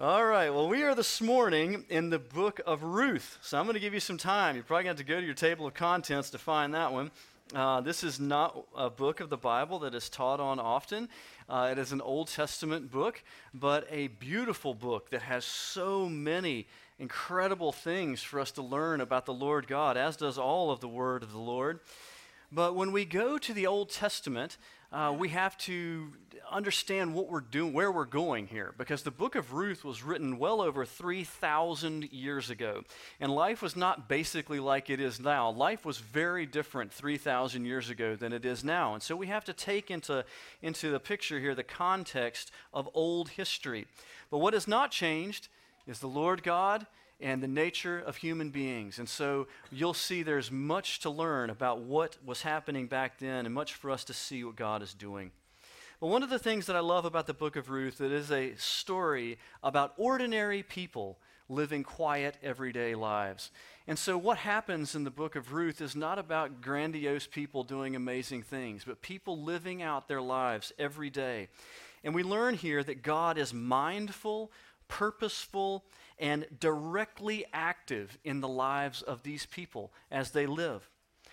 All right, well, we are this morning in the book of Ruth. So I'm going to give you some time. You're probably going to have to go to your table of contents to find that one. Uh, this is not a book of the Bible that is taught on often. Uh, it is an Old Testament book, but a beautiful book that has so many incredible things for us to learn about the Lord God, as does all of the Word of the Lord. But when we go to the Old Testament, uh, we have to understand what we're doing, where we're going here, because the book of Ruth was written well over 3,000 years ago. And life was not basically like it is now. Life was very different 3,000 years ago than it is now. And so we have to take into, into the picture here the context of old history. But what has not changed is the Lord God and the nature of human beings. And so you'll see there's much to learn about what was happening back then and much for us to see what God is doing. But one of the things that I love about the book of Ruth, it is a story about ordinary people living quiet, everyday lives. And so, what happens in the book of Ruth is not about grandiose people doing amazing things, but people living out their lives every day. And we learn here that God is mindful, purposeful, and directly active in the lives of these people as they live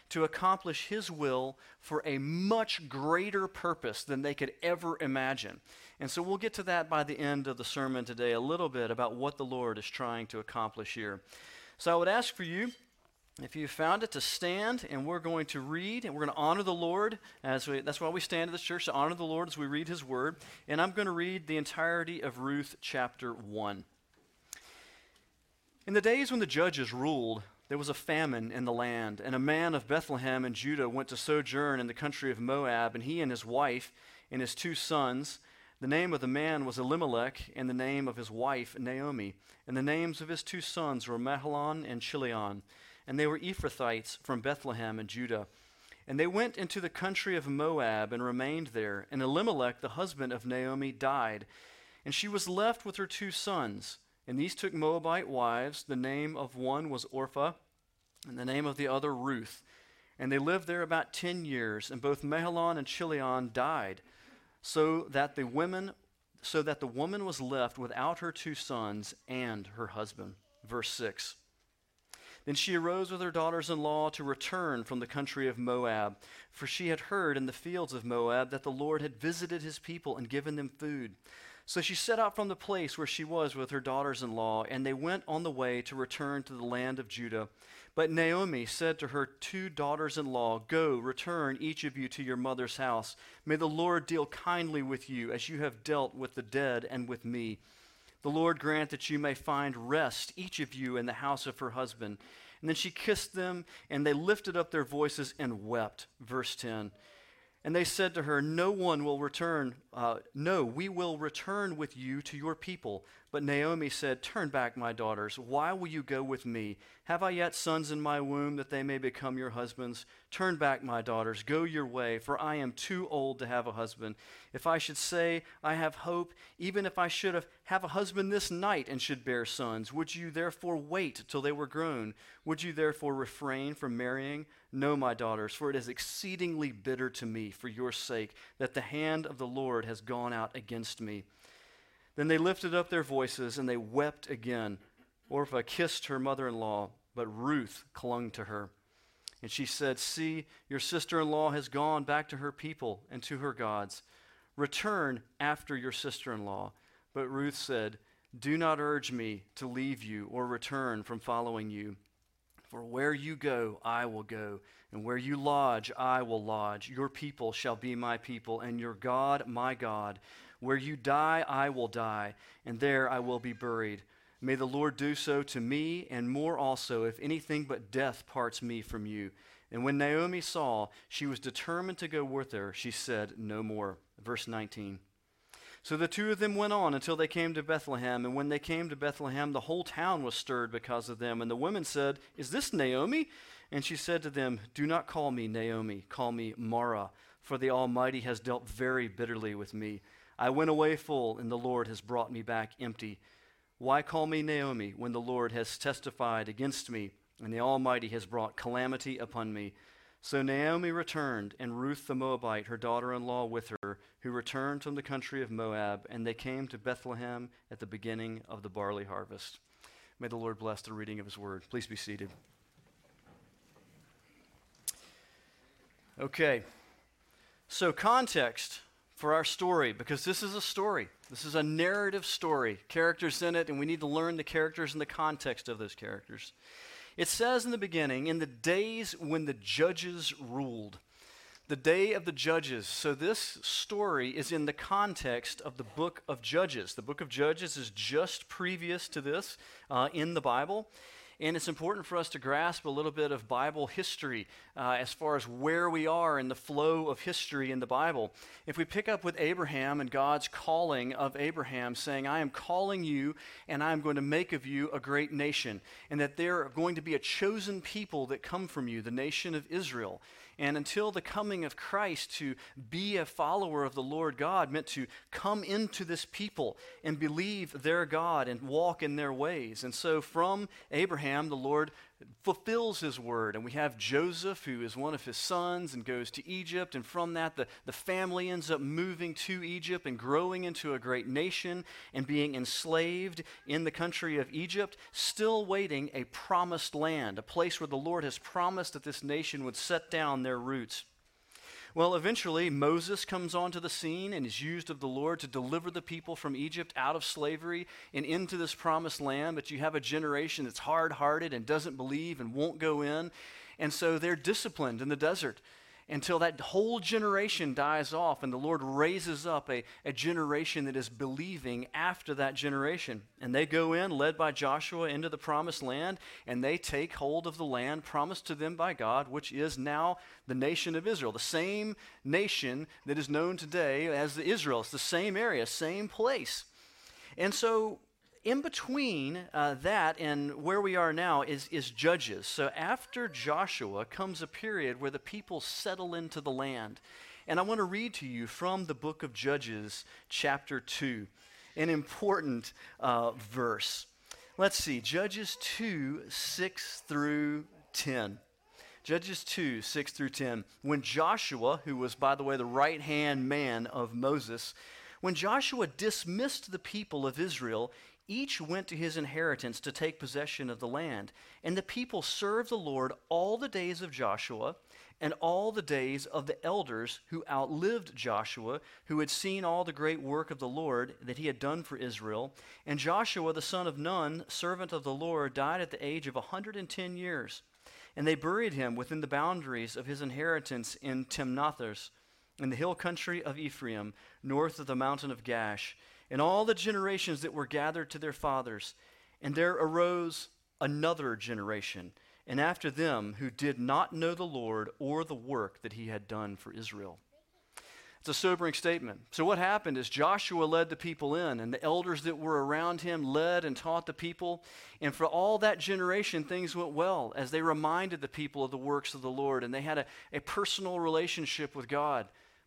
to accomplish His will for a much greater purpose than they could ever imagine. And so we'll get to that by the end of the sermon today, a little bit about what the Lord is trying to accomplish here. So I would ask for you, if you found it, to stand, and we're going to read, and we're going to honor the Lord as we, that's why we stand in this church to honor the Lord as we read His Word. And I'm going to read the entirety of Ruth chapter 1. In the days when the judges ruled, there was a famine in the land, and a man of Bethlehem in Judah went to sojourn in the country of Moab, and he and his wife and his two sons. The name of the man was Elimelech, and the name of his wife Naomi. And the names of his two sons were Mahlon and Chilion. And they were Ephrathites from Bethlehem in Judah. And they went into the country of Moab and remained there. And Elimelech, the husband of Naomi, died. And she was left with her two sons. And these took Moabite wives. The name of one was Orpah, and the name of the other Ruth. And they lived there about ten years, and both Mahlon and Chilion died, so that the women so that the woman was left without her two sons and her husband. Verse 6. Then she arose with her daughters in law to return from the country of Moab, for she had heard in the fields of Moab that the Lord had visited his people and given them food. So she set out from the place where she was with her daughters in law, and they went on the way to return to the land of Judah. But Naomi said to her two daughters in law, Go, return each of you to your mother's house. May the Lord deal kindly with you, as you have dealt with the dead and with me. The Lord grant that you may find rest, each of you, in the house of her husband. And then she kissed them, and they lifted up their voices and wept. Verse 10. And they said to her, No one will return. Uh, no, we will return with you to your people. But Naomi said, Turn back, my daughters. Why will you go with me? Have I yet sons in my womb that they may become your husbands? Turn back, my daughters. Go your way, for I am too old to have a husband. If I should say, I have hope, even if I should have, have a husband this night and should bear sons, would you therefore wait till they were grown? Would you therefore refrain from marrying? No, my daughters, for it is exceedingly bitter to me for your sake that the hand of the Lord has gone out against me. Then they lifted up their voices and they wept again. Orpah kissed her mother in law, but Ruth clung to her. And she said, See, your sister in law has gone back to her people and to her gods. Return after your sister in law. But Ruth said, Do not urge me to leave you or return from following you. For where you go, I will go, and where you lodge, I will lodge. Your people shall be my people, and your God, my God. Where you die, I will die, and there I will be buried. May the Lord do so to me, and more also, if anything but death parts me from you. And when Naomi saw she was determined to go with her, she said, No more. Verse 19. So the two of them went on until they came to Bethlehem. And when they came to Bethlehem, the whole town was stirred because of them. And the women said, Is this Naomi? And she said to them, Do not call me Naomi, call me Mara, for the Almighty has dealt very bitterly with me. I went away full, and the Lord has brought me back empty. Why call me Naomi when the Lord has testified against me, and the Almighty has brought calamity upon me? So Naomi returned, and Ruth the Moabite, her daughter in law, with her, who returned from the country of Moab, and they came to Bethlehem at the beginning of the barley harvest. May the Lord bless the reading of his word. Please be seated. Okay, so context for our story, because this is a story. This is a narrative story. Characters in it, and we need to learn the characters and the context of those characters. It says in the beginning, in the days when the judges ruled. The day of the judges. So, this story is in the context of the book of Judges. The book of Judges is just previous to this uh, in the Bible. And it's important for us to grasp a little bit of Bible history uh, as far as where we are in the flow of history in the Bible. If we pick up with Abraham and God's calling of Abraham, saying, I am calling you and I am going to make of you a great nation, and that there are going to be a chosen people that come from you, the nation of Israel. And until the coming of Christ, to be a follower of the Lord God meant to come into this people and believe their God and walk in their ways. And so from Abraham, the Lord fulfills his word. And we have Joseph, who is one of his sons and goes to Egypt. And from that, the, the family ends up moving to Egypt and growing into a great nation and being enslaved in the country of Egypt, still waiting a promised land, a place where the Lord has promised that this nation would set down their roots. Well, eventually, Moses comes onto the scene and is used of the Lord to deliver the people from Egypt out of slavery and into this promised land. But you have a generation that's hard hearted and doesn't believe and won't go in. And so they're disciplined in the desert until that whole generation dies off and the Lord raises up a, a generation that is believing after that generation. And they go in, led by Joshua, into the promised land, and they take hold of the land promised to them by God, which is now the nation of Israel, the same nation that is known today as the Israel. It's the same area, same place. And so in between uh, that and where we are now is, is Judges. So after Joshua comes a period where the people settle into the land. And I want to read to you from the book of Judges, chapter 2, an important uh, verse. Let's see, Judges 2, 6 through 10. Judges 2, 6 through 10. When Joshua, who was, by the way, the right hand man of Moses, when Joshua dismissed the people of Israel, each went to his inheritance to take possession of the land. And the people served the Lord all the days of Joshua and all the days of the elders who outlived Joshua, who had seen all the great work of the Lord that he had done for Israel. And Joshua, the son of Nun, servant of the Lord, died at the age of a 110 years. And they buried him within the boundaries of his inheritance in Timnath-heres, in the hill country of Ephraim, north of the mountain of Gaash and all the generations that were gathered to their fathers. And there arose another generation, and after them, who did not know the Lord or the work that he had done for Israel. It's a sobering statement. So, what happened is Joshua led the people in, and the elders that were around him led and taught the people. And for all that generation, things went well as they reminded the people of the works of the Lord, and they had a, a personal relationship with God.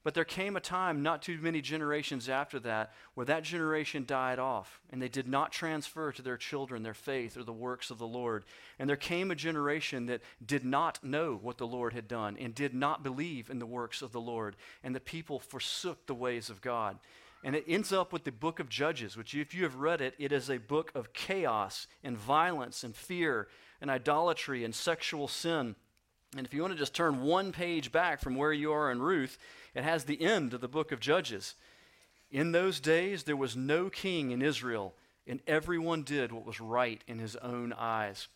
But there came a time, not too many generations after that, where that generation died off, and they did not transfer to their children their faith or the works of the Lord. And there came a generation that did not know what the Lord had done and did not believe in the works of the Lord, and the people forsook the ways of God. And it ends up with the book of Judges, which, if you have read it, it is a book of chaos and violence and fear and idolatry and sexual sin. And if you want to just turn one page back from where you are in Ruth, it has the end of the book of Judges. In those days, there was no king in Israel, and everyone did what was right in his own eyes.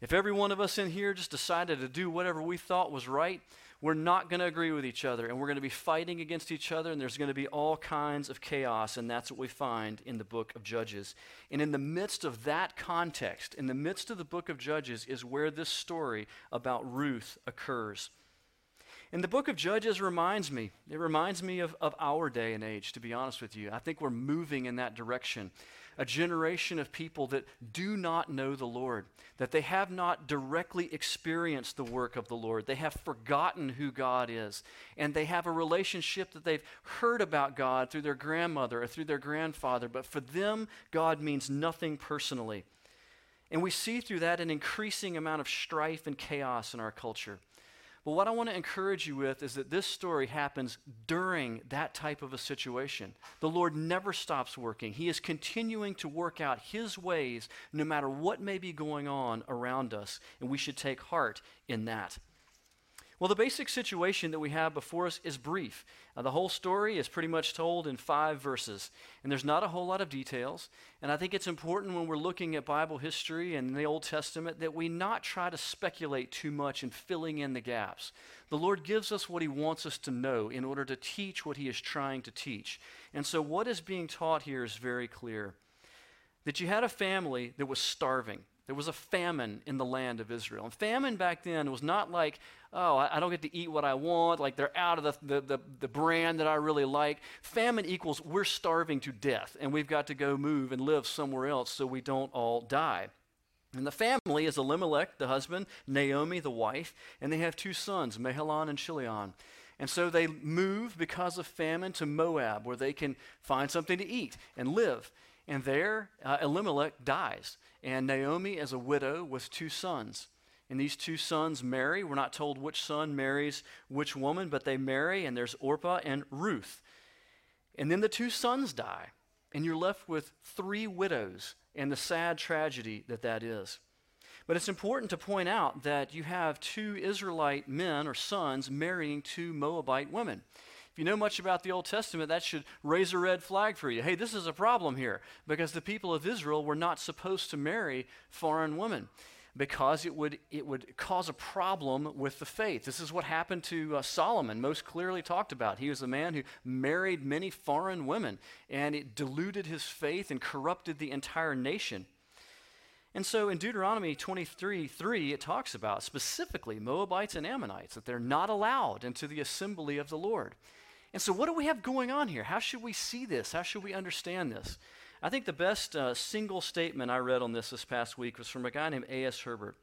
If every one of us in here just decided to do whatever we thought was right, we're not going to agree with each other, and we're going to be fighting against each other, and there's going to be all kinds of chaos, and that's what we find in the book of Judges. And in the midst of that context, in the midst of the book of Judges, is where this story about Ruth occurs. And the book of Judges reminds me, it reminds me of, of our day and age, to be honest with you. I think we're moving in that direction. A generation of people that do not know the Lord, that they have not directly experienced the work of the Lord. They have forgotten who God is. And they have a relationship that they've heard about God through their grandmother or through their grandfather, but for them, God means nothing personally. And we see through that an increasing amount of strife and chaos in our culture. But what I want to encourage you with is that this story happens during that type of a situation. The Lord never stops working. He is continuing to work out His ways no matter what may be going on around us, and we should take heart in that. Well, the basic situation that we have before us is brief. Uh, the whole story is pretty much told in five verses, and there's not a whole lot of details. And I think it's important when we're looking at Bible history and the Old Testament that we not try to speculate too much in filling in the gaps. The Lord gives us what He wants us to know in order to teach what He is trying to teach. And so, what is being taught here is very clear that you had a family that was starving. There was a famine in the land of Israel. And famine back then was not like, oh, I, don't get to eat what I want, like they're out of the, the, the, the, brand that I really like. Famine equals we're starving to death, and we've got to go move and live somewhere else so we don't all die. And the family is Elimelech, the husband, Naomi, the wife, and they have two sons, Mahlon and Chilion. And so they move because of famine to Moab, where they can find something to eat and live. And there, uh, Elimelech dies. And Naomi, as a widow, with two sons. And these two sons marry. We're not told which son marries which woman, but they marry, and there's Orpah and Ruth. And then the two sons die, and you're left with three widows and the sad tragedy that that is. But it's important to point out that you have two Israelite men or sons marrying two Moabite women. If you know much about the Old Testament, that should raise a red flag for you. Hey, this is a problem here because the people of Israel were not supposed to marry foreign women because it would, it would cause a problem with the faith. This is what happened to uh, Solomon, most clearly talked about. He was a man who married many foreign women, and it diluted his faith and corrupted the entire nation. And so in Deuteronomy 23 3, it talks about specifically Moabites and Ammonites, that they're not allowed into the assembly of the Lord. And so, what do we have going on here? How should we see this? How should we understand this? I think the best uh, single statement I read on this this past week was from a guy named A.S. Herbert.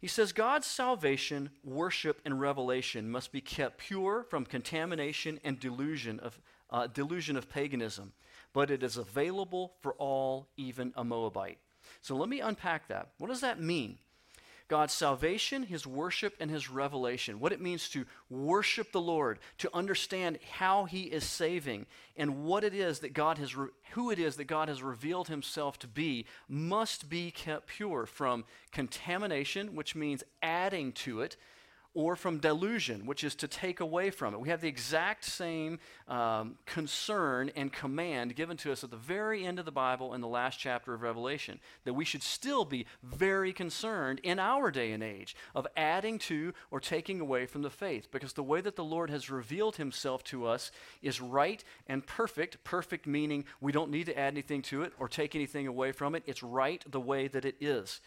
He says, God's salvation, worship, and revelation must be kept pure from contamination and delusion of, uh, delusion of paganism, but it is available for all, even a Moabite. So let me unpack that. What does that mean? God's salvation, His worship, and His revelation. What it means to worship the Lord, to understand how He is saving, and what it is that God has, re- who it is that God has revealed Himself to be, must be kept pure from contamination, which means adding to it, or from delusion, which is to take away from it. We have the exact same um, concern and command given to us at the very end of the Bible in the last chapter of Revelation that we should still be very concerned in our day and age of adding to or taking away from the faith, because the way that the Lord has revealed himself to us is right and perfect. Perfect meaning we don't need to add anything to it or take anything away from it, it's right the way that it is.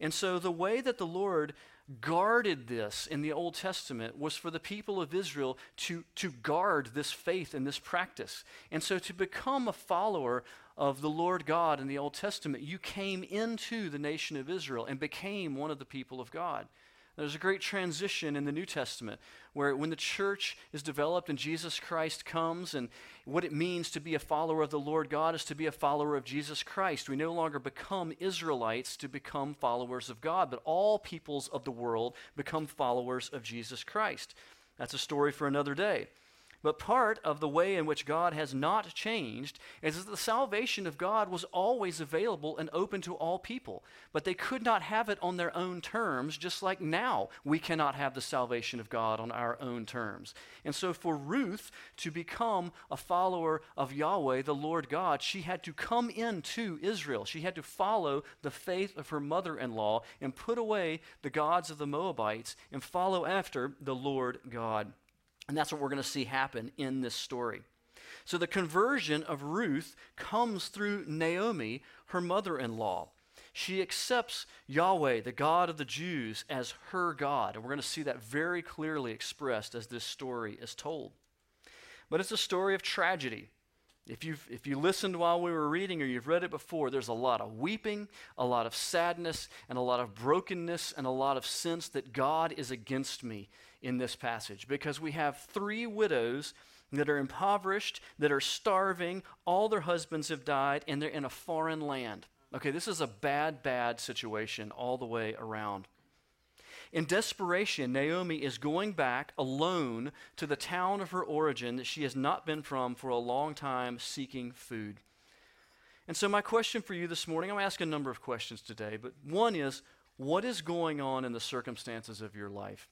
And so the way that the Lord guarded this in the Old Testament was for the people of Israel to, to guard this faith and this practice. And so to become a follower of the Lord God in the Old Testament, you came into the nation of Israel and became one of the people of God. There's a great transition in the New Testament where when the church is developed and Jesus Christ comes and what it means to be a follower of the Lord God is to be a follower of Jesus Christ. We no longer become Israelites to become followers of God, but all peoples of the world become followers of Jesus Christ. That's a story for another day. But part of the way in which God has not changed is that the salvation of God was always available and open to all people. But they could not have it on their own terms, just like now we cannot have the salvation of God on our own terms. And so, for Ruth to become a follower of Yahweh, the Lord God, she had to come into Israel. She had to follow the faith of her mother in law and put away the gods of the Moabites and follow after the Lord God. And that's what we're going to see happen in this story. So the conversion of Ruth comes through Naomi, her mother in law. She accepts Yahweh, the God of the Jews, as her God. And we're going to see that very clearly expressed as this story is told. But it's a story of tragedy. If you've if you listened while we were reading or you've read it before, there's a lot of weeping, a lot of sadness, and a lot of brokenness, and a lot of sense that God is against me in this passage because we have three widows that are impoverished, that are starving, all their husbands have died, and they're in a foreign land. Okay, this is a bad, bad situation all the way around. In desperation, Naomi is going back alone to the town of her origin that she has not been from for a long time, seeking food. And so, my question for you this morning I'm going to ask a number of questions today, but one is what is going on in the circumstances of your life?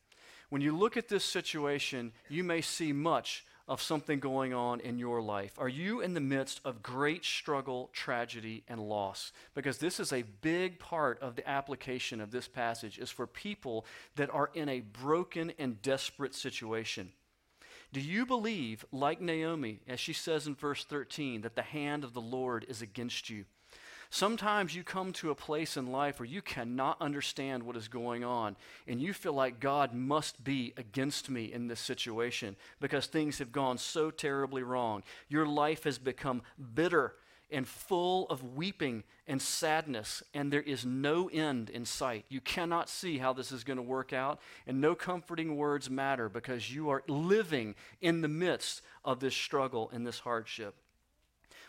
When you look at this situation, you may see much of something going on in your life? Are you in the midst of great struggle, tragedy, and loss? Because this is a big part of the application of this passage is for people that are in a broken and desperate situation. Do you believe, like Naomi, as she says in verse 13, that the hand of the Lord is against you? Sometimes you come to a place in life where you cannot understand what is going on, and you feel like God must be against me in this situation because things have gone so terribly wrong. Your life has become bitter and full of weeping and sadness, and there is no end in sight. You cannot see how this is going to work out, and no comforting words matter because you are living in the midst of this struggle and this hardship.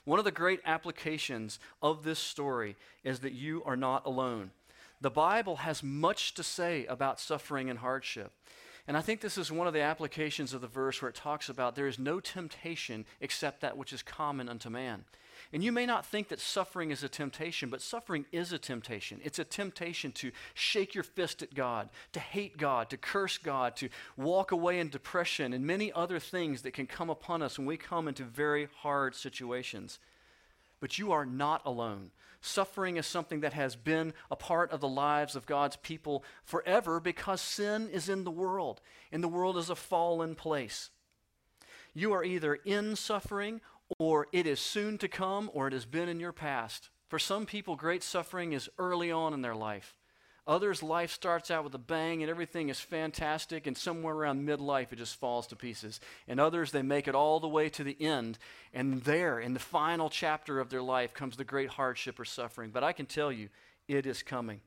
One of the great applications of this story is that you are not alone. The Bible has much to say about suffering and hardship. And I think this is one of the applications of the verse where it talks about there is no temptation except that which is common unto man. And you may not think that suffering is a temptation, but suffering is a temptation. It's a temptation to shake your fist at God, to hate God, to curse God, to walk away in depression, and many other things that can come upon us when we come into very hard situations. But you are not alone. Suffering is something that has been a part of the lives of God's people forever because sin is in the world, and the world is a fallen place. You are either in suffering or it is soon to come, or it has been in your past. For some people, great suffering is early on in their life. Others, life starts out with a bang and everything is fantastic, and somewhere around midlife it just falls to pieces. And others, they make it all the way to the end, and there, in the final chapter of their life, comes the great hardship or suffering. But I can tell you, it is coming.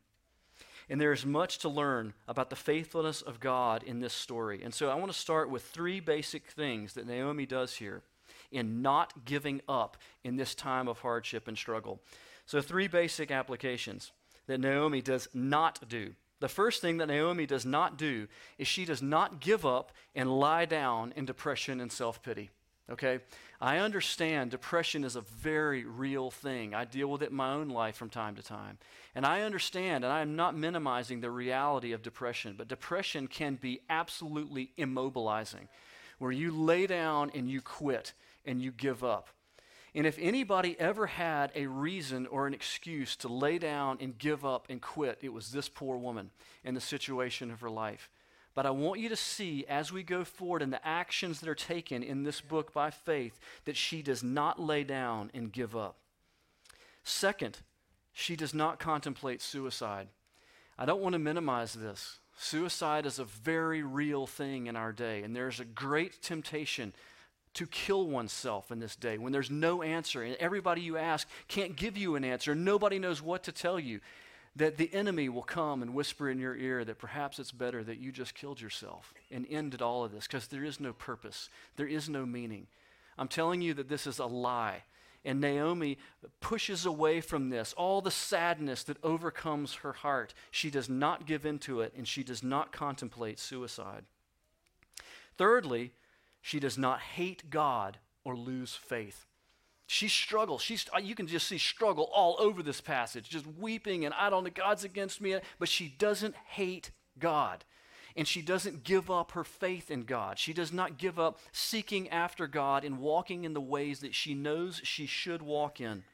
And there is much to learn about the faithfulness of God in this story. And so I want to start with three basic things that Naomi does here in not giving up in this time of hardship and struggle. So, three basic applications that Naomi does not do. The first thing that Naomi does not do is she does not give up and lie down in depression and self pity. Okay? I understand depression is a very real thing. I deal with it in my own life from time to time. And I understand, and I am not minimizing the reality of depression, but depression can be absolutely immobilizing, where you lay down and you quit and you give up. And if anybody ever had a reason or an excuse to lay down and give up and quit, it was this poor woman in the situation of her life. But I want you to see as we go forward in the actions that are taken in this book by faith that she does not lay down and give up. Second, she does not contemplate suicide. I don't want to minimize this. Suicide is a very real thing in our day, and there's a great temptation to kill oneself in this day when there's no answer and everybody you ask can't give you an answer. Nobody knows what to tell you. That the enemy will come and whisper in your ear that perhaps it's better that you just killed yourself and ended all of this because there is no purpose, there is no meaning. I'm telling you that this is a lie. And Naomi pushes away from this, all the sadness that overcomes her heart. She does not give into it and she does not contemplate suicide. Thirdly, she does not hate God or lose faith. She struggles. She's, uh, you can just see struggle all over this passage, just weeping and I don't know, God's against me. But she doesn't hate God. And she doesn't give up her faith in God. She does not give up seeking after God and walking in the ways that she knows she should walk in.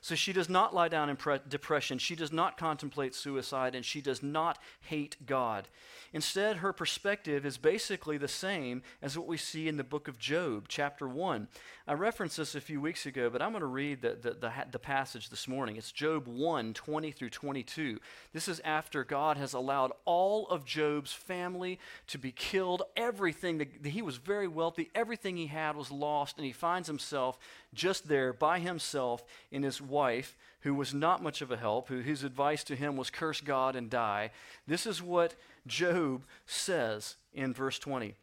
So she does not lie down in pre- depression. She does not contemplate suicide, and she does not hate God. Instead, her perspective is basically the same as what we see in the book of Job, chapter 1. I referenced this a few weeks ago, but I'm going to read the, the, the, the passage this morning. It's Job 1 20 through 22. This is after God has allowed all of Job's family to be killed. Everything, that, he was very wealthy, everything he had was lost, and he finds himself just there by himself in his wife, who was not much of a help, who, whose advice to him was curse God and die. This is what Job says in verse 20.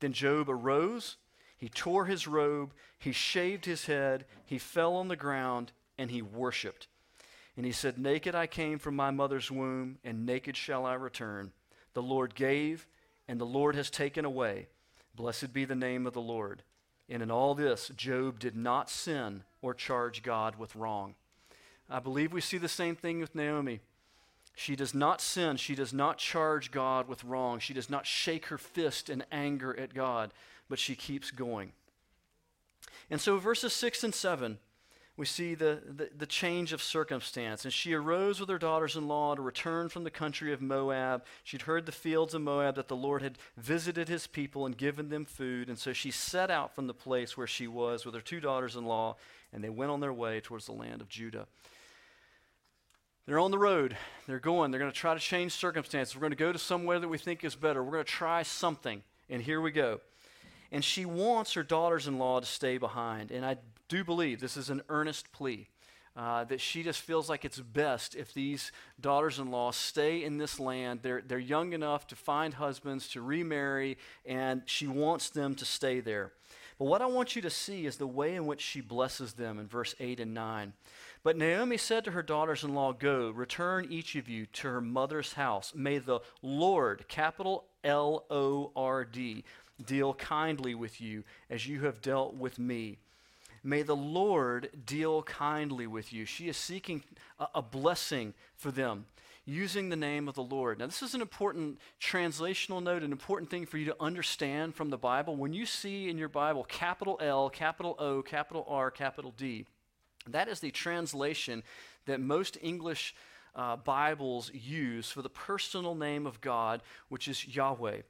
Then Job arose, he tore his robe, he shaved his head, he fell on the ground, and he worshiped. And he said, Naked I came from my mother's womb, and naked shall I return. The Lord gave, and the Lord has taken away. Blessed be the name of the Lord. And in all this, Job did not sin or charge God with wrong. I believe we see the same thing with Naomi. She does not sin. She does not charge God with wrong. She does not shake her fist in anger at God, but she keeps going. And so, verses 6 and 7 we see the, the, the, change of circumstance. And she arose with her daughters in law to return from the country of Moab. She'd heard the fields of Moab that the Lord had visited his people and given them food. And so she set out from the place where she was with her two daughters in law, and they went on their way towards the land of Judah. They're on the road. They're going. They're going to try to change circumstances. We're going to go to somewhere that we think is better. We're going to try something. And here we go. And she wants her daughters in law to stay behind. And I do believe this is an earnest plea. Uh, that she just feels like it's best if these daughters in law stay in this land. They're, they're young enough to find husbands, to remarry, and she wants them to stay there. But what I want you to see is the way in which she blesses them in verse 8 and 9. But Naomi said to her daughters in law, Go, return each of you to her mother's house. May the Lord, capital L O R D, deal kindly with you as you have dealt with me. May the Lord deal kindly with you. She is seeking a, a, blessing for them using the name of the Lord. Now, this is an important translational note, an important thing for you to understand from the Bible. When you see in your Bible capital L, capital O, capital R, capital D, that is the translation that most English uh, Bibles use for the personal name of God, which is Yahweh.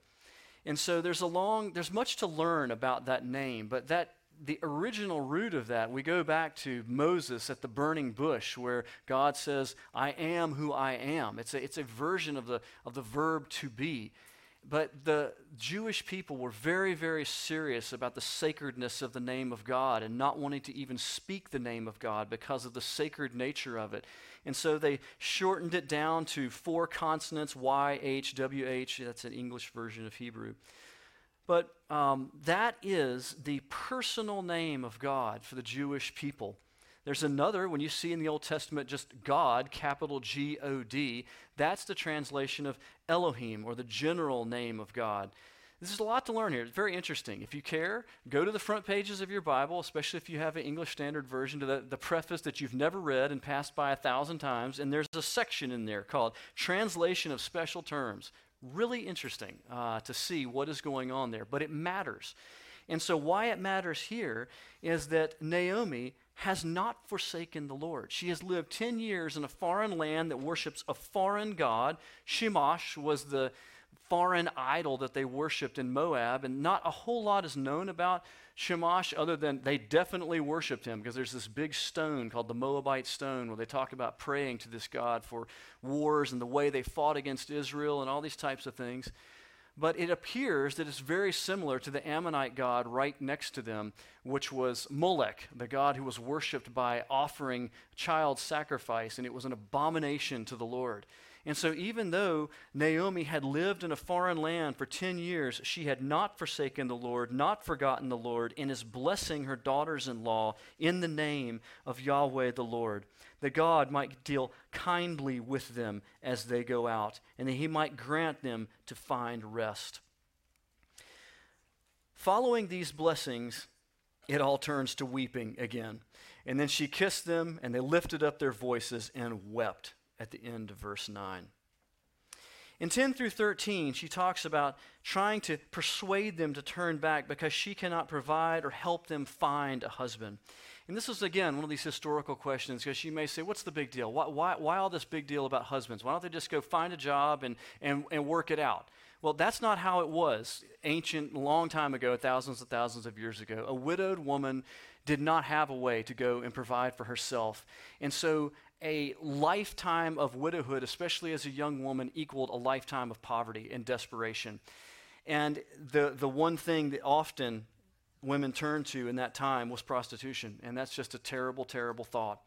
And so there's a long, there's much to learn about that name, but that the original root of that, we go back to Moses at the burning bush where God says, I am who I am. It's a, it's a version of the, of the verb to be. But the Jewish people were very, very serious about the sacredness of the name of God and not wanting to even speak the name of God because of the sacred nature of it. And so they shortened it down to four consonants Y, H, W, H. That's an English version of Hebrew. But um, that is the personal name of God for the Jewish people. There's another, when you see in the Old Testament just God, capital G O D, that's the translation of Elohim, or the general name of God. This is a lot to learn here. It's very interesting. If you care, go to the front pages of your Bible, especially if you have an English Standard Version, to the, the preface that you've never read and passed by a thousand times, and there's a section in there called Translation of Special Terms. Really interesting uh, to see what is going on there, but it matters. And so, why it matters here is that Naomi has not forsaken the Lord. She has lived 10 years in a foreign land that worships a foreign God. Chemosh was the foreign idol that they worshiped in Moab, and not a whole lot is known about Chemosh other than they definitely worshiped him because there's this big stone called the Moabite stone where they talk about praying to this God for wars and the way they fought against Israel and all these types of things. But it appears that it's very similar to the Ammonite god right next to them, which was Molech, the god who was worshipped by offering child sacrifice, and it was an abomination to the Lord. And so, even though Naomi had lived in a foreign land for 10 years, she had not forsaken the Lord, not forgotten the Lord, and is blessing her daughters in law in the name of Yahweh the Lord, that God might deal kindly with them as they go out, and that he might grant them to find rest. Following these blessings, it all turns to weeping again. And then she kissed them, and they lifted up their voices and wept at the end of verse 9. In 10 through 13, she talks about trying to persuade them to turn back because she cannot provide or help them find a husband. And this is, again, one of these historical questions because she may say, What's the big deal? Why, why, why all this big deal about husbands? Why don't they just go find a job and, and, and work it out? Well, that's not how it was ancient, long time ago, thousands and thousands of years ago. A widowed woman did not have a way to go and provide for herself. And so a lifetime of widowhood, especially as a young woman, equaled a lifetime of poverty and desperation. And the, the one thing that often women turned to in that time was prostitution. And that's just a terrible, terrible thought.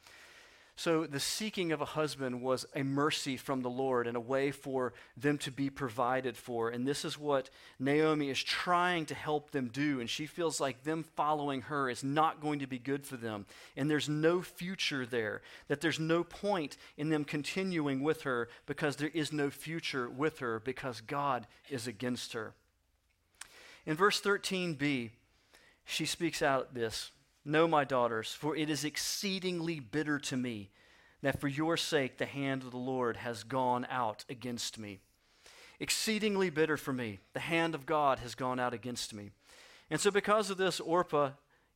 So the seeking of a husband was a mercy from the Lord and a way for them to be provided for. And this is what Naomi is trying to help them do. And she feels like them following her is not going to be good for them. And there's no future there, that there's no point in them continuing with her because there is no future with her because God is against her. In verse 13b, she speaks out this. No, my daughters, for it is exceedingly bitter to me that for your sake the hand of the Lord has gone out against me. Exceedingly bitter for me, the hand of God has gone out against me. And so, because of this, Orpah,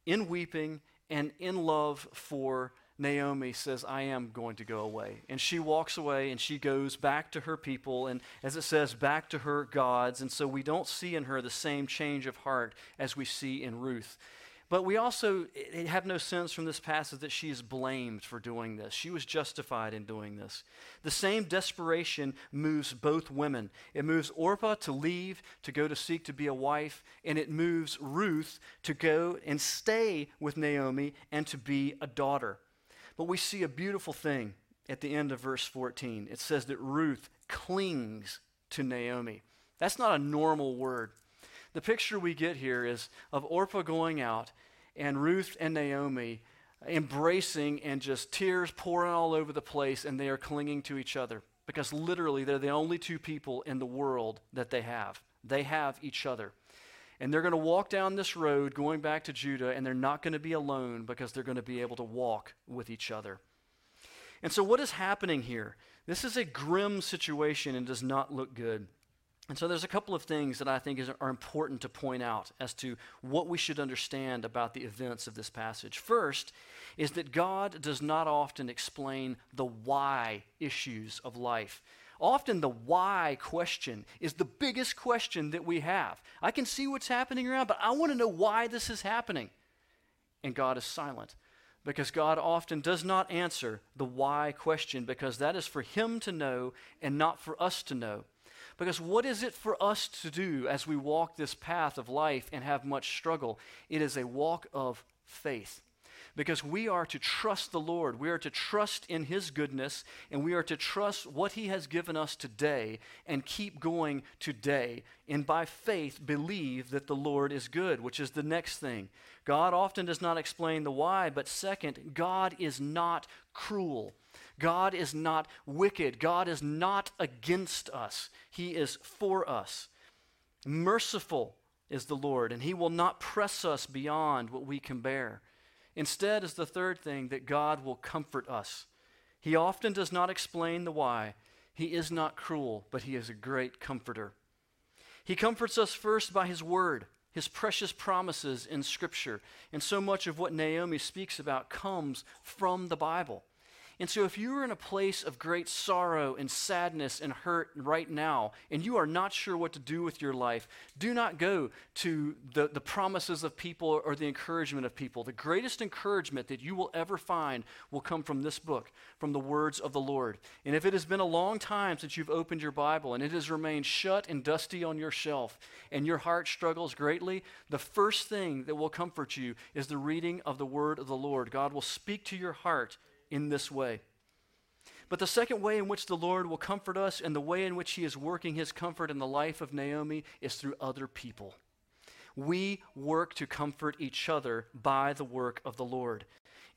in weeping and in love for Naomi, says, I am going to go away. And she walks away and she goes back to her people, and as it says, back to her gods. And so, we don't see in her the same change of heart as we see in Ruth. But we also have no sense from this passage that she is blamed for doing this. She was justified in doing this. The same desperation moves both women. It moves Orpah to leave, to go to seek to be a wife, and it moves Ruth to go and stay with Naomi and to be a daughter. But we see a beautiful thing at the end of verse 14. It says that Ruth clings to Naomi. That's not a normal word. The picture we get here is of Orpah going out and Ruth and Naomi embracing and just tears pouring all over the place, and they are clinging to each other because literally they're the only two people in the world that they have. They have each other. And they're going to walk down this road going back to Judah, and they're not going to be alone because they're going to be able to walk with each other. And so, what is happening here? This is a grim situation and does not look good. And so there's a couple of things that I think is, are important to point out as to what we should understand about the events of this passage. First is that God does not often explain the why issues of life. Often the why question is the biggest question that we have. I can see what's happening around, but I want to know why this is happening. And God is silent because God often does not answer the why question because that is for Him to know and not for us to know. Because what is it for us to do as we walk this path of life and have much struggle? It is a walk of faith. Because we are to trust the Lord. We are to trust in His goodness, and we are to trust what He has given us today and keep going today. And by faith, believe that the Lord is good, which is the next thing. God often does not explain the why, but second, God is not cruel. God is not wicked. God is not against us. He is for us. Merciful is the Lord, and He will not press us beyond what we can bear. Instead, is the third thing that God will comfort us. He often does not explain the why. He is not cruel, but He is a great comforter. He comforts us first by His word, His precious promises in Scripture. And so much of what Naomi speaks about comes from the Bible. And so, if you are in a place of great sorrow and sadness and hurt right now, and you are not sure what to do with your life, do not go to the, the promises of people or the encouragement of people. The greatest encouragement that you will ever find will come from this book, from the words of the Lord. And if it has been a long time since you've opened your Bible and it has remained shut and dusty on your shelf, and your heart struggles greatly, the first thing that will comfort you is the reading of the word of the Lord. God will speak to your heart in this way. But the second way in which the Lord will comfort us and the way in which He is working His comfort in the life of Naomi is through other people. We work to comfort each other by the work of the Lord.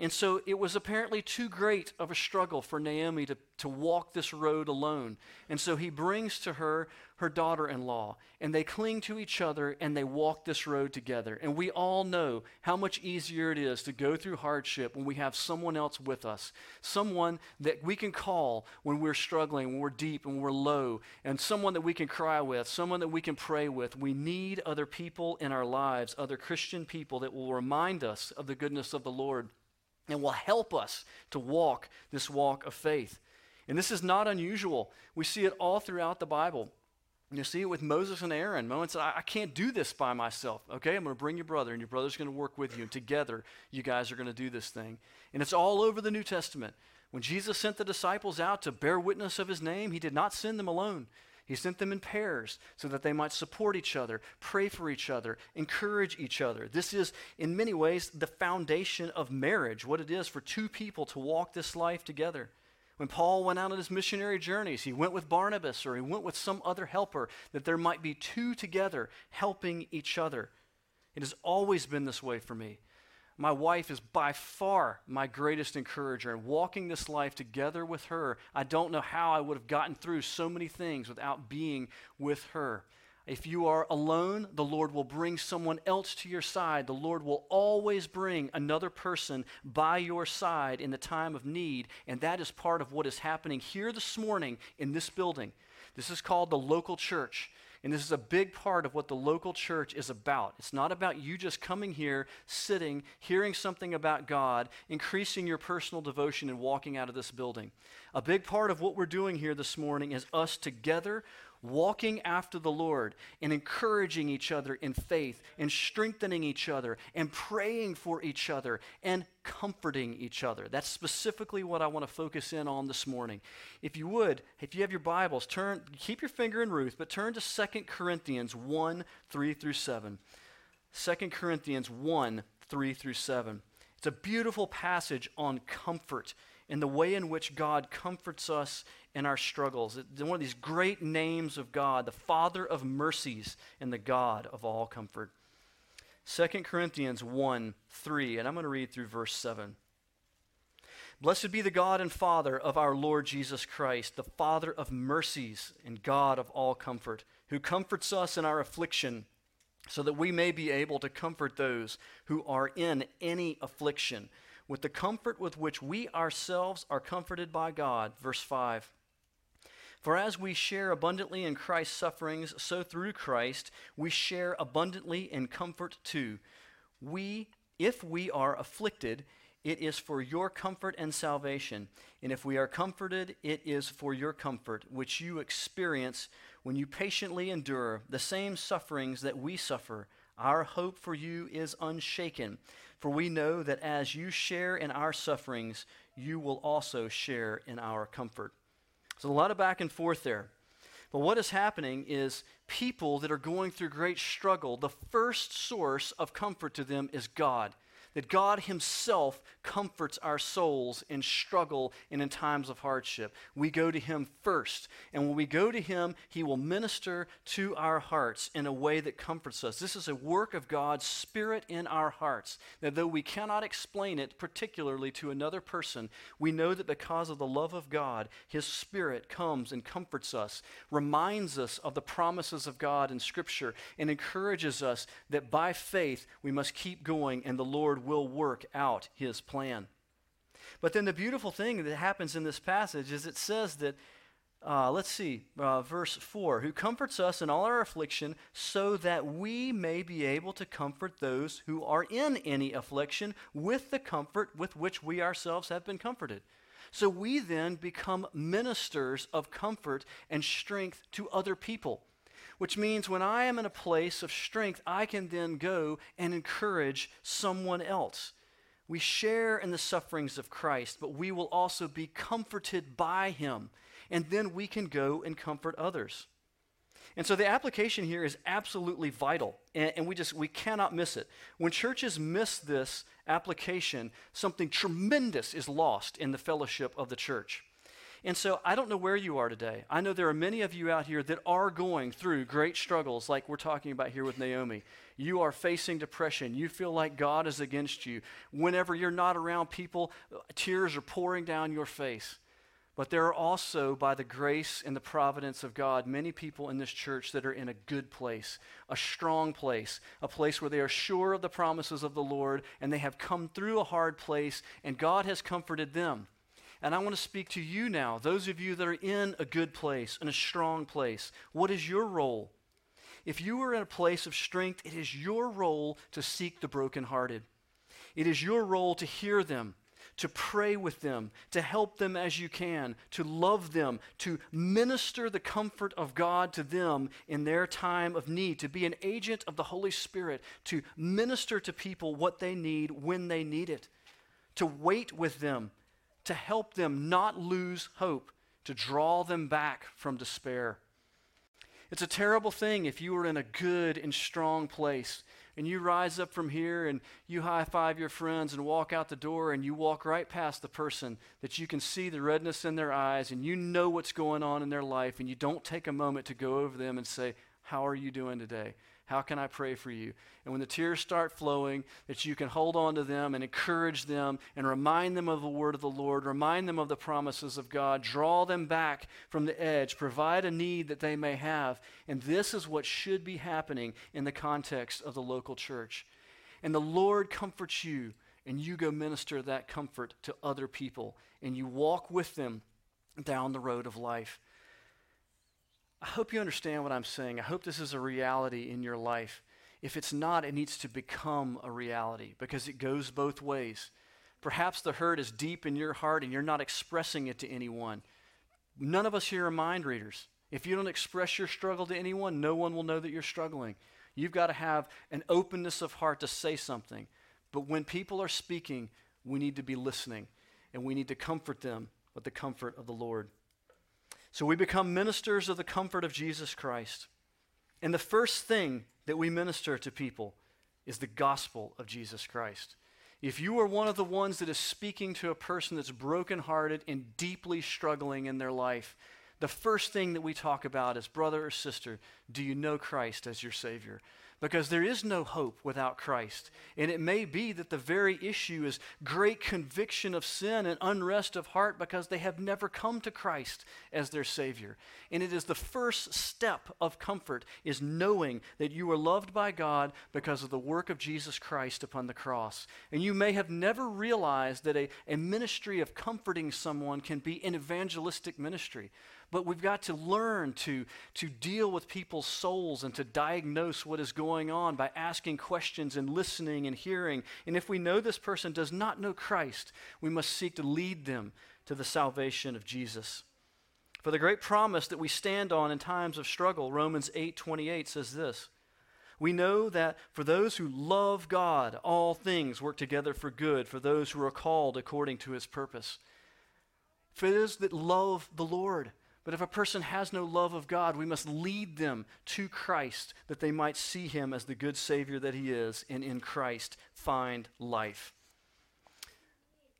And so it was apparently too great of a struggle for Naomi to, to walk this road alone. And so he brings to her her daughter in law, and they cling to each other and they walk this road together. And we all know how much easier it is to go through hardship when we have someone else with us, someone that we can call when we're struggling, when we're deep, and we're low, and someone that we can cry with, someone that we can pray with. We need other people in our lives, other Christian people that will remind us of the goodness of the Lord and will help us to walk this walk of faith. And this is not unusual. We see it all throughout the Bible. You see it with Moses and Aaron. Moses said, I, I can't do this by myself. Okay, I'm going to bring your brother, and your brother's going to work with you. And together, you guys are going to do this thing. And it's all over the New Testament. When Jesus sent the disciples out to bear witness of his name, he did not send them alone. He sent them in pairs so that they might support each other, pray for each other, encourage each other. This is, in many ways, the foundation of marriage, what it is for two people to walk this life together. When Paul went out on his missionary journeys, he went with Barnabas or he went with some other helper, that there might be two together helping each other. It has always been this way for me. My wife is by far my greatest encourager, and walking this life together with her, I don't know how I would have gotten through so many things without being with her. If you are alone, the Lord will bring someone else to your side. The Lord will always bring another person by your side in the time of need. And that is part of what is happening here this morning in this building. This is called the local church. And this is a big part of what the local church is about. It's not about you just coming here, sitting, hearing something about God, increasing your personal devotion, and walking out of this building. A big part of what we're doing here this morning is us together walking after the Lord and encouraging each other in faith and strengthening each other and praying for each other and comforting each other. That's specifically what I want to focus in on this morning. If you would, if you have your Bibles, turn keep your finger in Ruth, but turn to 2 Corinthians 1 3 through 7. 2 Corinthians 1 3 through 7. It's a beautiful passage on comfort and the way in which God comforts us in our struggles. It's one of these great names of God, the Father of mercies and the God of all comfort. 2 Corinthians 1 3, and I'm going to read through verse 7. Blessed be the God and Father of our Lord Jesus Christ, the Father of mercies and God of all comfort, who comforts us in our affliction, so that we may be able to comfort those who are in any affliction with the comfort with which we ourselves are comforted by God. Verse 5. For as we share abundantly in Christ's sufferings, so through Christ we share abundantly in comfort too. We, if we are afflicted, it is for your comfort and salvation. And if we are comforted, it is for your comfort, which you experience when you patiently endure the same sufferings that we suffer. Our hope for you is unshaken, for we know that as you share in our sufferings, you will also share in our comfort. So, a lot of back and forth there. But what is happening is people that are going through great struggle, the first source of comfort to them is God that God Himself comforts our souls in struggle and in times of hardship. We go to Him first. And when we go to Him, He will minister to our hearts in a way that comforts us. This is a work of God's Spirit in our hearts. That though we cannot explain it particularly to another person, we know that because of the love of God, His Spirit comes and comforts us, reminds us of the promises of God in Scripture, and encourages us that by faith we must keep going and the Lord will work out his plan. But then the beautiful thing that happens in this passage is it says that, uh, let's see, uh, verse 4 who comforts us in all our affliction, so that we may be able to comfort those who are in any affliction with the comfort with which we ourselves have been comforted. So we then become ministers of comfort and strength to other people which means when I am in a place of strength, I can then go and encourage someone else. We share in the sufferings of Christ, but we will also be comforted by him, and then we can go and comfort others. And so the application here is absolutely vital, and, and, we just we cannot miss it. When churches miss this application, something tremendous is lost in the fellowship of the church. And so I don't know where you are today. I know there are many of you out here that are going through great struggles, like we're talking about here with Naomi. You are facing depression. You feel like God is against you. Whenever you're not around people, tears are pouring down your face. But there are also, by the grace and the providence of God, many people in this church that are in a good place, a strong place, a place where they are sure of the promises of the Lord and they have come through a hard place and God has comforted them. And I want to speak to you now, those of you that are in a good place, in a strong place. What is your role? If you are in a place of strength, it is your role to seek the brokenhearted. It is your role to hear them, to pray with them, to help them as you can, to love them, to minister the comfort of God to them in their time of need, to be an agent of the Holy Spirit, to minister to people what they need when they need it, to wait with them to help them not lose hope, to draw them back from despair. It's a terrible thing if you are in a good and strong place and you rise up from here and you high five your friends and walk out the door and you walk right past the person that you can see the redness in their eyes and you know what's going on in their life and you don't take a moment to go over them and say, How are you doing today? How can I pray for you? And when the tears start flowing, that you can hold on to them and encourage them and remind them of the word of the Lord, remind them of the promises of God, draw them back from the edge, provide a need that they may have. And this is what should be happening in the context of the local church. And the Lord comforts you, and you go minister that comfort to other people, and you walk with them down the road of life. I hope you understand what I'm saying. I hope this is a reality in your life. If it's not, it needs to become a reality because it goes both ways. Perhaps the hurt is deep in your heart and you're not expressing it to anyone. None of us here are mind readers. If you don't express your struggle to anyone, no one will know that you're struggling. You've got to have an openness of heart to say something. But when people are speaking, we need to be listening and we need to comfort them with the comfort of the Lord. So we become ministers of the comfort of Jesus Christ. And the first thing that we minister to people is the gospel of Jesus Christ. If you are one of the ones that is speaking to a person that's brokenhearted and deeply struggling in their life, the first thing that we talk about is brother or sister, do you know Christ as your Savior? Because there is no hope without Christ. And it may be that the very issue is great conviction of sin and unrest of heart because they have never come to Christ as their Savior. And it is the first step of comfort is knowing that you are loved by God because of the work of Jesus Christ upon the cross. And you may have never realized that a, a ministry of comforting someone can be an evangelistic ministry. But we've got to learn to, to deal with people's souls and to diagnose what is going on by asking questions and listening and hearing. And if we know this person does not know Christ, we must seek to lead them to the salvation of Jesus. For the great promise that we stand on in times of struggle, Romans 8:28 says this. We know that for those who love God, all things work together for good for those who are called according to his purpose. For those that love the Lord, but if a person has no love of God, we must lead them to Christ that they might see him as the good Savior that he is and in Christ find life.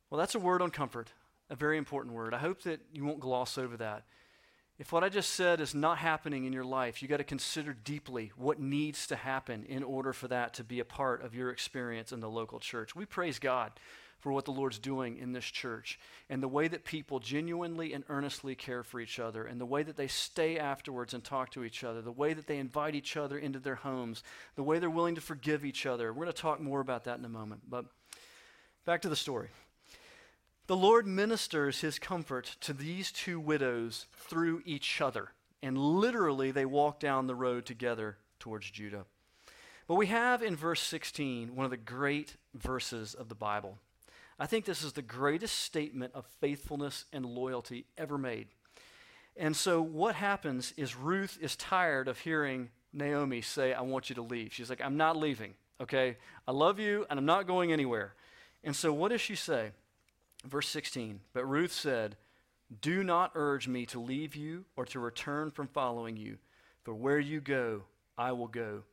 Well, that's a word on comfort, a very important word. I hope that you won't gloss over that. If what I just said is not happening in your life, you got to consider deeply what needs to happen in order for that to be a part of your experience in the local church. We praise God for what the Lord's doing in this church and the way that people genuinely and earnestly care for each other and the way that they stay afterwards and talk to each other, the way that they invite each other into their homes, the way they're willing to forgive each other. We're going to talk more about that in a moment. But back to the story. The Lord ministers his comfort to these two widows through each other. And literally, they walk down the road together towards Judah. But we have in verse 16 one of the great verses of the Bible. I think this is the greatest statement of faithfulness and loyalty ever made. And so, what happens is Ruth is tired of hearing Naomi say, I want you to leave. She's like, I'm not leaving, okay? I love you, and I'm not going anywhere. And so, what does she say? Verse 16 But Ruth said, Do not urge me to leave you or to return from following you, for where you go, I will go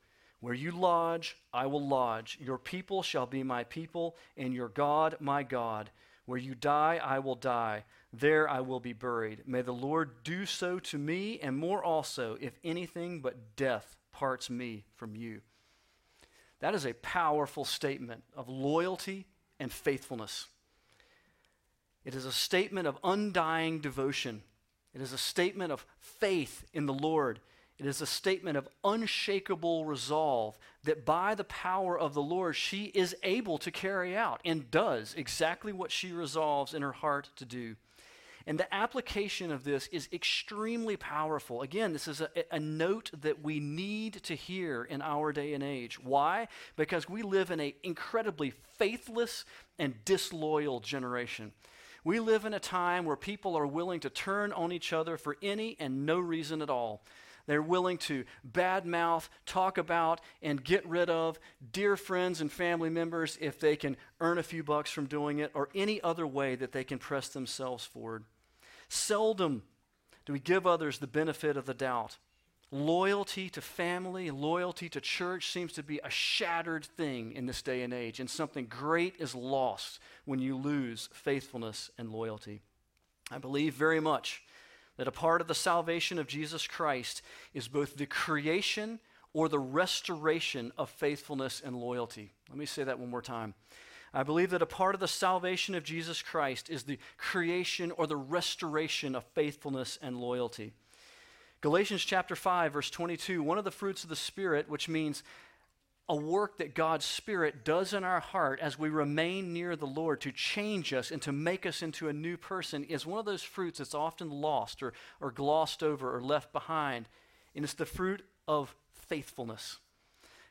where you lodge, I will lodge. Your people shall be my people, and your God my God. Where you die, I will die. There I will be buried. May the Lord do so to me, and more also, if anything but death parts me from you. That is a powerful statement of loyalty and faithfulness. It is a statement of undying devotion. It is a statement of faith in the Lord. It is a statement of unshakable resolve that by the power of the Lord, she is able to carry out and does exactly what she resolves in her heart to do. And the application of this is extremely powerful. Again, this is a, a, note that we need to hear in our day and age. Why? Because we live in an incredibly faithless and disloyal generation. We live in a time where people are willing to turn on each other for any and no reason at all. They're willing to badmouth, talk about, and get rid of dear friends and family members if they can earn a few bucks from doing it or any other way that they can press themselves forward. Seldom do we give others the benefit of the doubt. Loyalty to family, loyalty to church seems to be a shattered thing in this day and age, and something great is lost when you lose faithfulness and loyalty. I believe very much that a part of the salvation of Jesus Christ is both the creation or the restoration of faithfulness and loyalty. Let me say that one more time. I believe that a part of the salvation of Jesus Christ is the creation or the restoration of faithfulness and loyalty. Galatians chapter 5 verse 22, one of the fruits of the spirit which means a work that God's Spirit does in our heart as we remain near the Lord to change us and to make us into a new person is one of those fruits that's often lost or, or glossed over or left behind. And it's the fruit of faithfulness.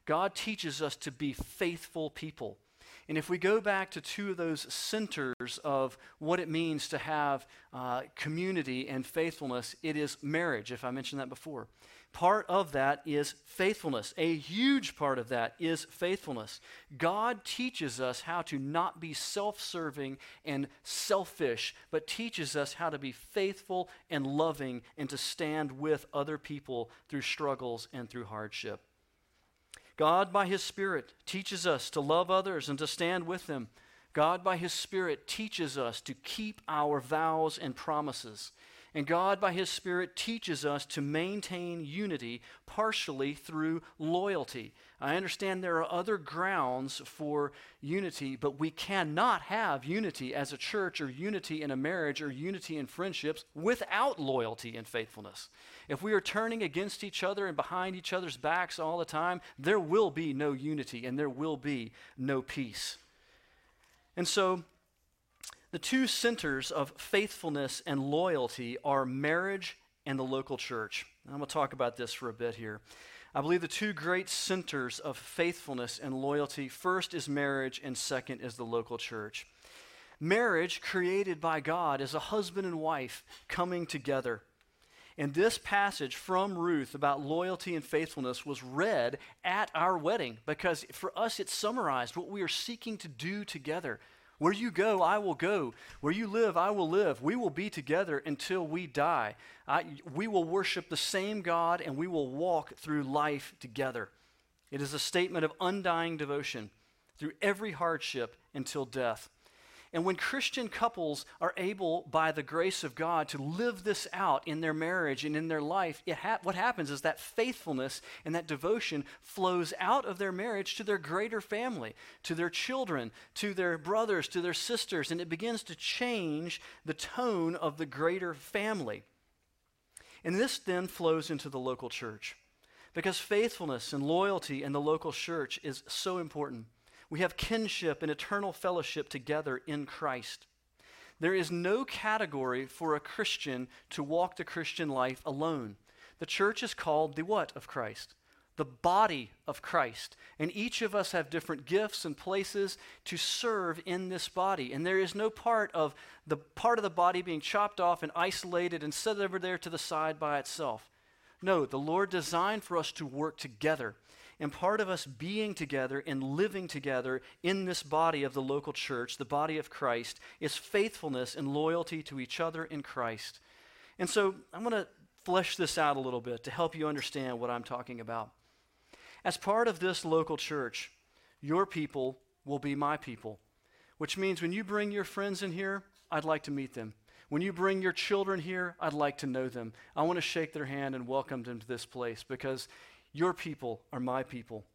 God teaches us to be faithful people. And if we go back to two of those centers of what it means to have uh, community and faithfulness, it is marriage, if I mentioned that before. Part of that is faithfulness. A huge part of that is faithfulness. God teaches us how to not be self serving and selfish, but teaches us how to be faithful and loving and to stand with other people through struggles and through hardship. God, by His Spirit, teaches us to love others and to stand with them. God, by His Spirit, teaches us to keep our vows and promises. And God, by His Spirit, teaches us to maintain unity partially through loyalty. I understand there are other grounds for unity, but we cannot have unity as a church or unity in a marriage or unity in friendships without loyalty and faithfulness. If we are turning against each other and behind each other's backs all the time, there will be no unity and there will be no peace. And so, the two centers of faithfulness and loyalty are marriage and the local church. I'm going to talk about this for a bit here. I believe the two great centers of faithfulness and loyalty first is marriage, and second is the local church. Marriage, created by God, is a husband and wife coming together. And this passage from Ruth about loyalty and faithfulness was read at our wedding because for us it summarized what we are seeking to do together. Where you go, I will go. Where you live, I will live. We will be together until we die. I, we will worship the same God and we will walk through life together. It is a statement of undying devotion through every hardship until death. And when Christian couples are able, by the grace of God, to live this out in their marriage and in their life, ha- what happens is that faithfulness and that devotion flows out of their marriage to their greater family, to their children, to their brothers, to their sisters, and it begins to change the tone of the greater family. And this then flows into the local church because faithfulness and loyalty in the local church is so important. We have kinship and eternal fellowship together in Christ. There is no category for a Christian to walk the Christian life alone. The church is called the what of Christ? The body of Christ. And each of us have different gifts and places to serve in this body. And there is no part of the part of the body being chopped off and isolated and set over there to the side by itself. No, the Lord designed for us to work together. And part of us being together and living together in this body of the local church, the body of Christ, is faithfulness and loyalty to each other in Christ. And so I'm going to flesh this out a little bit to help you understand what I'm talking about. As part of this local church, your people will be my people, which means when you bring your friends in here, I'd like to meet them. When you bring your children here, I'd like to know them. I want to shake their hand and welcome them to this place because your people are my people.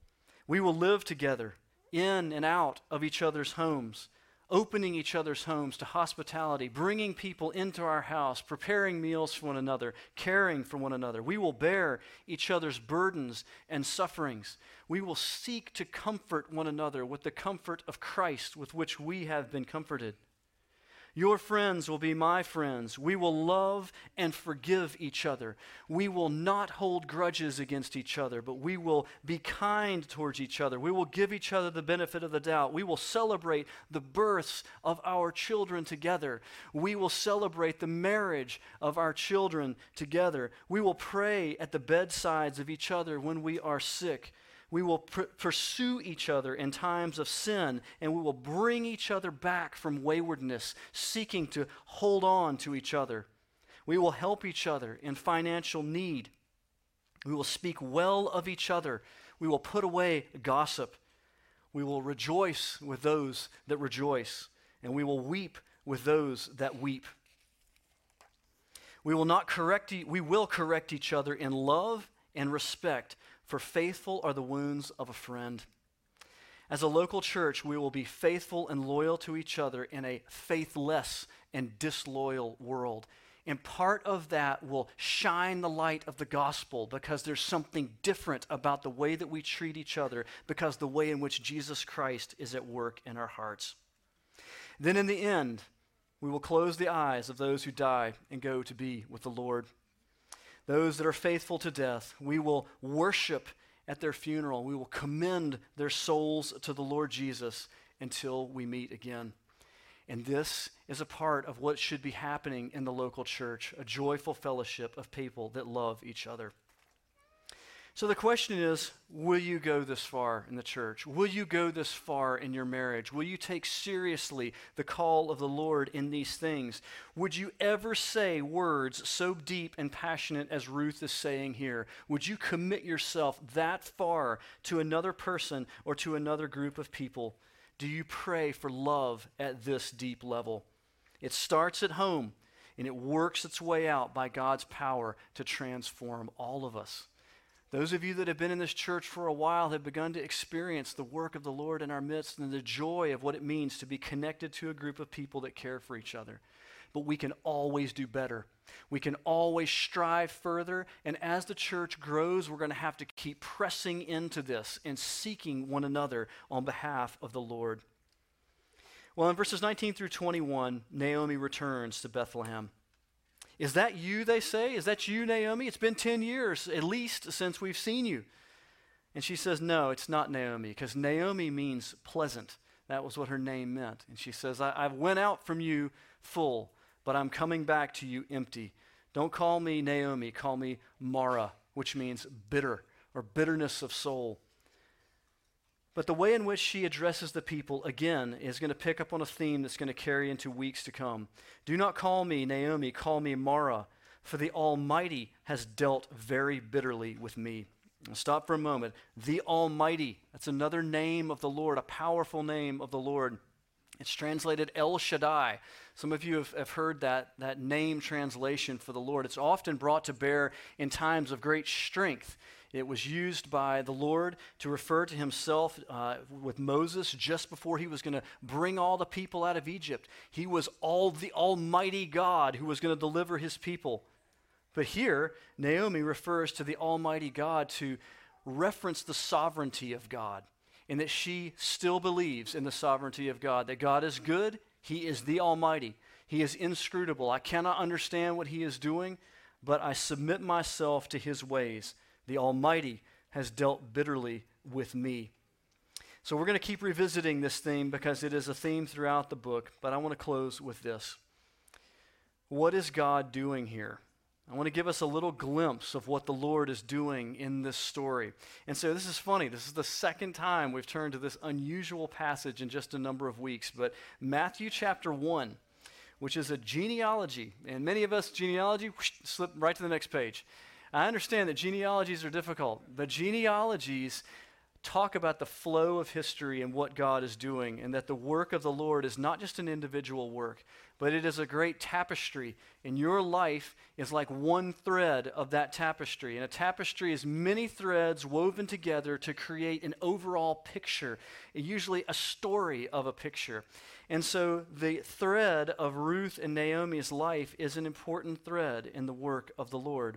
We will live together in and out of each other's homes, opening each other's homes to hospitality, bringing people into our house, preparing meals for one another, caring for one another. We will bear each other's burdens and sufferings. We will seek to comfort one another with the comfort of Christ with which we have been comforted. Your friends will be my friends. We will love and forgive each other. We will not hold grudges against each other, but we will be kind towards each other. We will give each other the benefit of the doubt. We will celebrate the births of our children together. We will celebrate the marriage of our children together. We will pray at the bedsides of each other when we are sick. We will pr- pursue each other in times of sin, and we will bring each other back from waywardness, seeking to hold on to each other. We will help each other in financial need. We will speak well of each other. We will put away gossip. We will rejoice with those that rejoice, and we will weep with those that weep. We will not correct e- we will correct each other in love and respect, for faithful are the wounds of a friend. As a local church, we will be faithful and loyal to each other in a faithless and disloyal world. And part of that will shine the light of the gospel because there's something different about the way that we treat each other because the way in which Jesus Christ is at work in our hearts. Then in the end, we will close the eyes of those who die and go to be with the Lord. Those that are faithful to death, we will worship at their funeral. We will commend their souls to the Lord Jesus until we meet again. And this is a part of what should be happening in the local church a joyful fellowship of people that love each other. So the question is will you go this far in the church? Will you go this far in your marriage? Will you take seriously the call of the Lord in these things? Would you ever say words so deep and passionate as Ruth is saying here? Would you commit yourself that far to another person or to another group of people? Do you pray for love at this deep level? It starts at home and it works its way out by God's power to transform all of us. Those of you that have been in this church for a while have begun to experience the work of the Lord in our midst and the joy of what it means to be connected to a group of people that care for each other. But we can always do better. We can always strive further. And as the church grows, we're going to have to keep pressing into this and seeking one another on behalf of the Lord. Well, in verses 19 through 21, Naomi returns to Bethlehem. Is that you, they say? Is that you, Naomi? It's been 10 years at least since we've seen you. And she says, No, it's not Naomi, because Naomi means pleasant. That was what her name meant. And she says, I, I went out from you full, but I'm coming back to you empty. Don't call me Naomi, call me Mara, which means bitter or bitterness of soul. But the way in which she addresses the people, again, is going to pick up on a theme that's going to carry into weeks to come. Do not call me Naomi, call me Mara, for the Almighty has dealt very bitterly with me. I'll stop for a moment. The Almighty, that's another name of the Lord, a powerful name of the Lord. It's translated El Shaddai. Some of you have, have, heard that, that name translation for the Lord. It's often brought to bear in times of great strength. It was used by the Lord to refer to himself uh, with Moses just before he was going to bring all the people out of Egypt. He was all the Almighty God who was going to deliver his people. But here, Naomi refers to the Almighty God to reference the sovereignty of God, in that she still believes in the sovereignty of God, that God is good, He is the Almighty, He is inscrutable. I cannot understand what He is doing, but I submit myself to His ways. The Almighty has dealt bitterly with me. So we're going to keep revisiting this theme because it is a theme throughout the book, but I want to close with this. What is God doing here? I want to give us a little glimpse of what the Lord is doing in this story. And so this is funny. This is the second time we've turned to this unusual passage in just a number of weeks. But Matthew chapter 1, which is a genealogy, and many of us, genealogy, whoosh, slip right to the next page. I understand that genealogies are difficult, but genealogies talk about the flow of history and what God is doing, and that the work of the Lord is not just an individual work, but it is a great tapestry. And your life is like one thread of that tapestry. And a tapestry is many threads woven together to create an overall picture, usually a story of a picture. And so the thread of Ruth and Naomi's life is an important thread in the work of the Lord.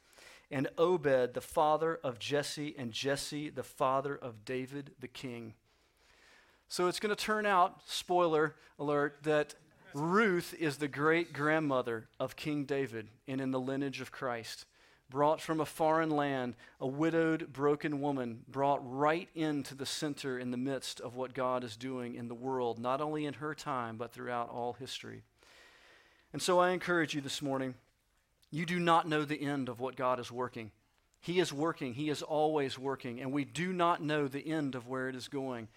and Obed, the father of Jesse, and Jesse, the father of David the king. So it's going to turn out, spoiler alert, that Ruth is the great grandmother of King David and in the lineage of Christ. brought from a foreign land, a widowed, broken woman, brought right into the center in the midst of what God is doing in the world, not only in her time, but throughout all history. And so I encourage you this morning you do not know the end of what God is working. He is working, He is always working, and we do not know the end of where it is going.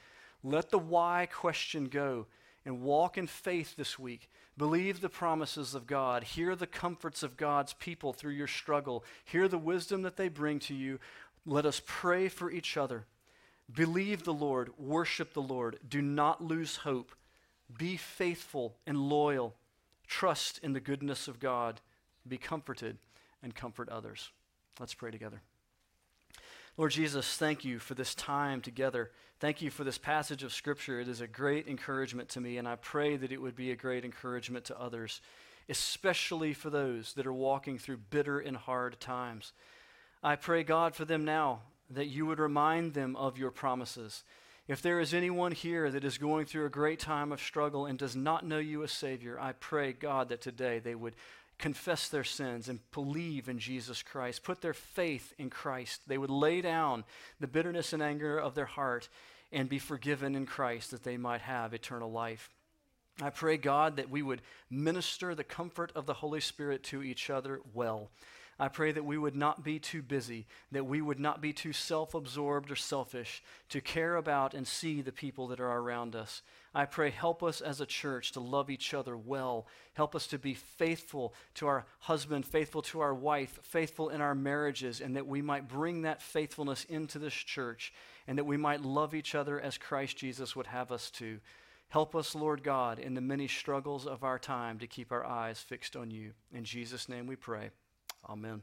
Let the why question go and walk in faith this week. Believe the promises of God. Hear the comforts of God's people through your struggle. Hear the wisdom that they bring to you. Let us pray for each other. Believe the Lord. Worship the Lord. Do not lose hope. Be faithful and loyal. Trust in the goodness of God. Be comforted and comfort others. Let's pray together. Lord Jesus, thank you for this time together. Thank you for this passage of Scripture. It is a great encouragement to me, and I pray that it would be a great encouragement to others, especially for those that are walking through bitter and hard times. I pray, God, for them now, that you would remind them of your promises. If there is anyone here that is going through a great time of struggle and does not know you as Savior, I pray, God, that today they would confess their sins and believe in Jesus Christ, put their faith in Christ. They would lay down the bitterness and anger of their heart and be forgiven in Christ that they might have eternal life. I pray, God, that we would minister the comfort of the Holy Spirit to each other well. I pray that we would not be too busy, that we would not be too self absorbed or selfish to care about and see the people that are around us. I pray, help us as a church to love each other well. Help us to be faithful to our husband, faithful to our wife, faithful in our marriages, and that we might bring that faithfulness into this church and that we might love each other as Christ Jesus would have us to. Help us, Lord God, in the many struggles of our time to keep our eyes fixed on you. In Jesus' name we pray. Amen.